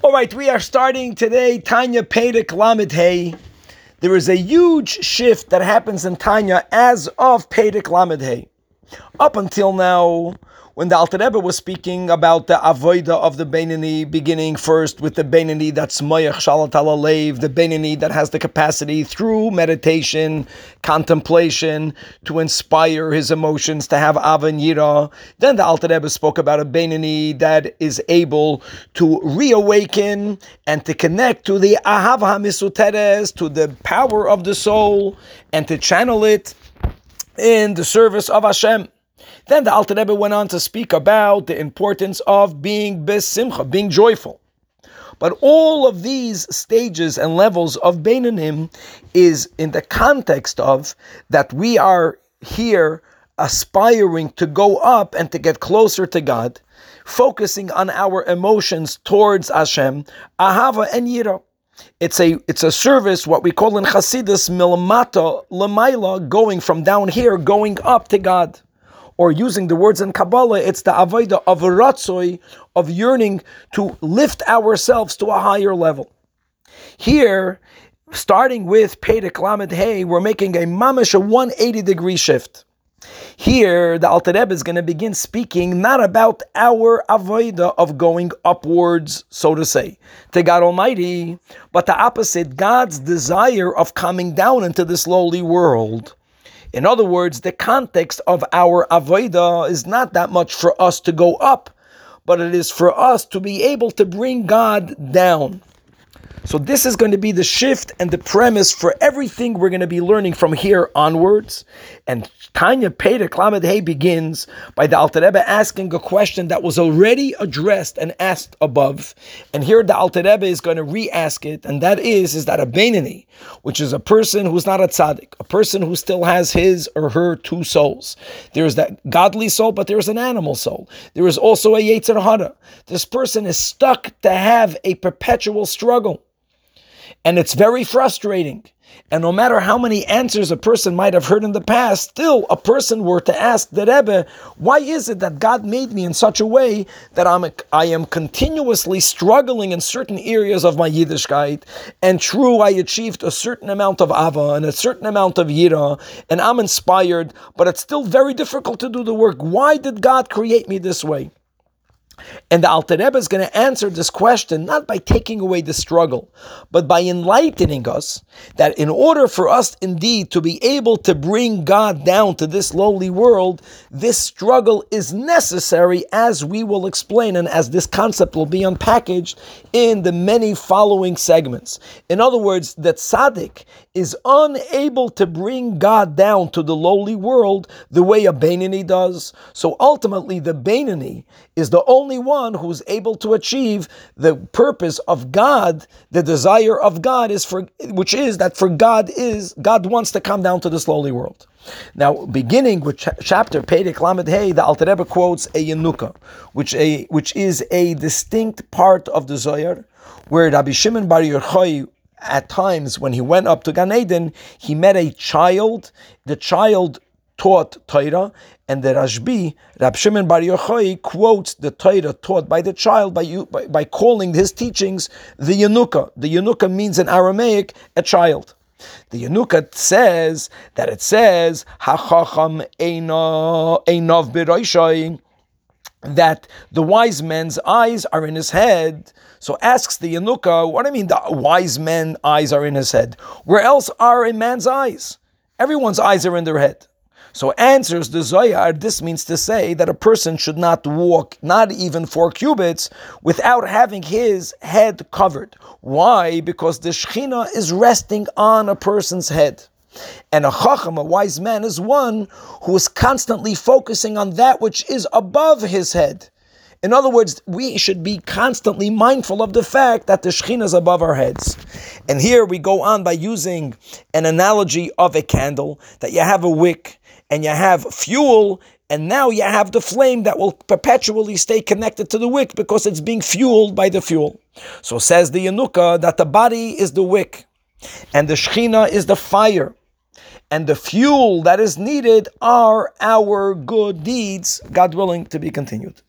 All right, we are starting today Tanya Perek Lamed Hey. There is a huge shift that happens in Tanya as of Perek Lamed Hey. Up until now, when the Alter Rebbe was speaking about the avoida of the Beinani, beginning first with the Beinani that's Mayach Shalat Leiv, the Beinani that has the capacity through meditation, contemplation, to inspire his emotions, to have Avan. Then the Alter Rebbe spoke about a Beinani that is able to reawaken and to connect to the Ahav HaMisuteres, to the power of the soul, and to channel it in the service of Hashem. Then the Alter Rebbe went on to speak about the importance of being besimcha, being joyful. But all of these stages and levels of Beinanim is in the context of that we are here aspiring to go up and to get closer to God, focusing on our emotions towards Hashem, ahava and yira. It's a it's a service, what we call in Chassidus milamata lamaila, going from down here, going up to God or using the words in Kabbalah, it's the avodah of ratzoi, of yearning to lift ourselves to a higher level. Here, starting with Perek Lamed Hey, we're making a mamish, a 180 degree shift. Here, the Alter Rebbe is going to begin speaking not about our avodah of going upwards, so to say, to God Almighty, but the opposite, God's desire of coming down into this lowly world. In other words, the context of our avodah is not that much for us to go up, but it is for us to be able to bring God down. So this is going to be the shift and the premise for everything we're going to be learning from here onwards. And Tanya Perek Lamed Hey begins by the Alter Rebbe asking a question that was already addressed and asked above. And here the Alter Rebbe is going to re-ask it, and that is, is that a Beinani, which is a person who's not a tzaddik, a person who still has his or her two souls. There's that godly soul, but there's an animal soul. There is also a Yetzer Hara. This person is stuck to have a perpetual struggle. And it's very frustrating. And no matter how many answers a person might have heard in the past, still a person were to ask the Rebbe, why is it that God made me in such a way that I'm a, I am continuously struggling in certain areas of my Yiddishkeit? And true, I achieved a certain amount of Ava and a certain amount of Yira, and I'm inspired, but it's still very difficult to do the work. Why did God create me this way? And the Alter Rebbe is going to answer this question not by taking away the struggle, but by enlightening us that in order for us indeed to be able to bring God down to this lowly world, this struggle is necessary, as we will explain, and as this concept will be unpackaged in the many following segments. In other words, that tzaddik is unable to bring God down to the lowly world the way a Beinani does. So ultimately, the Beinani is the only only one who's able to achieve the purpose of God, the desire of God is for, which is that for God is, God wants to come down to this lowly world. Now, beginning with ch- chapter Perek Lamed Hey, the Alter Rebbe quotes a Yanuka, which a which is a distinct part of the Zohar, where Rabbi Shimon Bar Yochai at times when he went up to Gan Eden, he met a child. The child taught Torah, and the Rashbi, Rab Shimon Bar Yochai, quotes the Torah taught by the child by, by, by calling his teachings the Yanuka. The Yanuka means in Aramaic a child. The Yanuka says that it says Hachacham Einov Biroishai that the wise man's eyes are in his head. So asks the Yanuka, what do I mean the wise man's eyes are in his head? Where else are a man's eyes? Everyone's eyes are in their head. So answers the Zohar, this means to say that a person should not walk, not even four cubits, without having his head covered. Why? Because the Shechina is resting on a person's head. And a chacham, a wise man, is one who is constantly focusing on that which is above his head. In other words, we should be constantly mindful of the fact that the Shekhinah is above our heads. And here we go on by using an analogy of a candle, that you have a wick, and you have fuel, and now you have the flame that will perpetually stay connected to the wick because it's being fueled by the fuel. So says the Yanuka that the body is the wick, and the Shechina is the fire. And the fuel that is needed are our good deeds, God willing, to be continued.